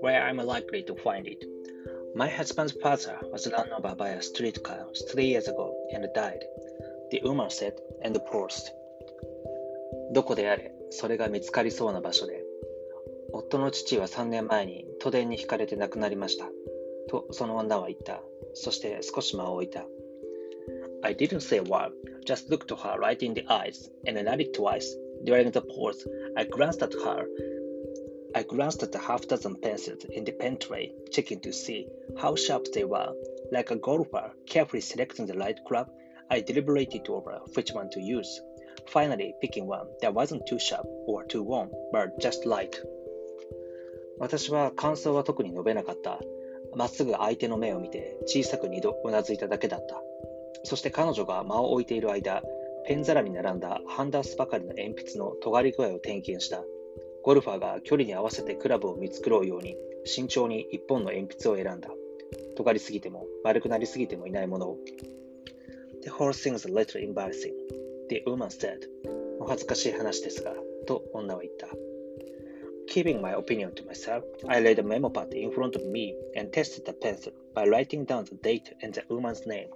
Where I'm likely to find it. My husband's father was run over by a streetcar three years ago and died, the woman said and paused. どこであれ、それが見つかりそうな場所で、夫の父は3年前に都電にひかれて亡くなりました。とその女は言った。そして少し間を置いた。I didn't say a word, just looked her right in the eyes and nodded twice. During the pause, I glanced at her. I glanced at the half dozen pencils in the pen tray, checking to see how sharp they were. Like a golfer carefully selecting the right club, I deliberated over which one to use. Finally, picking one that wasn't too sharp or too warm, but just light. 私は感想は特に述べなかった。まっすぐ相手の目を見て小さく二度うなずいただけだった。 そして彼女が間を置いている間、ペン皿に並んだハンダースばかりの鉛筆の尖り具合を点検した。ゴルファーが距離に合わせてクラブを見繕うように慎重に一本の鉛筆を選んだ。尖りすぎても丸くなりすぎてもいないものを。The whole thing's a little embarrassing, the woman said. お恥ずかしい話ですが、と女は言った。Keeping my opinion to myself, I laid a memo pad in front of me and tested the pencil by writing down the date and the woman's name.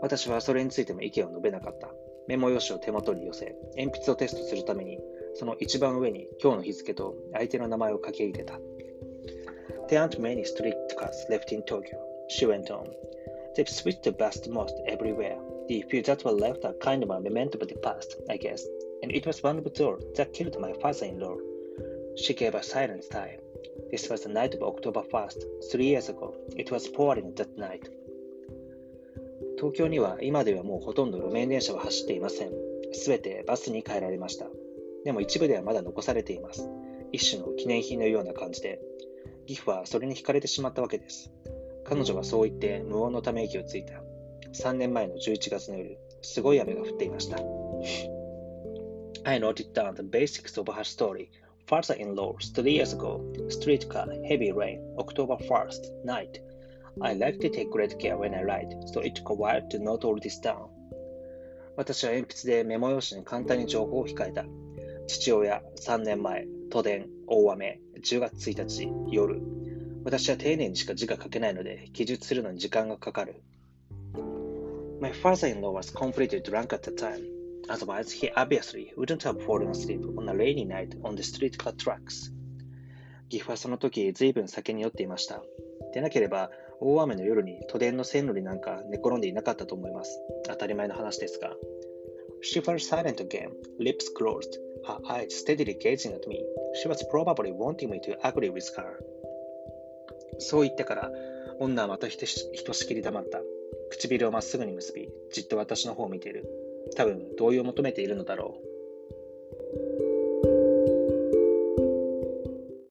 私はそれについても意見を述べなかった。メモ用紙を手元に寄せ、鉛筆をテストするために、その一番上に今日の日付と相手の名前を書き入れた。There aren't many street cars left in Tokyo, she went on. They've switched the bus most everywhere. The few that were left are kind of a memento of the past, I guess. And it was one of those that killed my father-in-law. She gave a silent sigh. This was the night of October 1st, three years ago. It was pouring that night. 東京には今ではもうほとんど路面電車は走っていません。すべてバスに変えられました。でも一部ではまだ残されています。一種の記念品のような感じで、ギフはそれに惹かれてしまったわけです。彼女はそう言って無音のため息をついた。3年前の11月の夜、すごい雨が降っていました。I noted down the basics of her story Father-in-law, three years ago, streetcar, heavy rain, October 1st, night. I like to take great care when I write, so it took a while to note all this down. 私は鉛筆でメモ用紙に簡単に情報を控えた。父親、3年前、都電、大雨、10月1日、夜。私は丁寧にしか字が書けないので、記述するのに時間がかかる。My father-in-law was completely drunk at the time. Otherwise, he obviously wouldn't have fallen asleep on a rainy night on the streetcar tracks. 岐阜はその時、ずいぶん酒に酔っていました。でなければ、大雨の夜に都電の線路になんか寝転んでいなかったと思います。当たり前の話ですが。She fell silent again, lips closed, her eyes steadily gazing at me. She was probably wanting me to agree with her. そう言ってから、女はまたひとしきり黙った。唇をまっすぐに結び、じっと私の方を見ている。多分同意を求めているのだろう。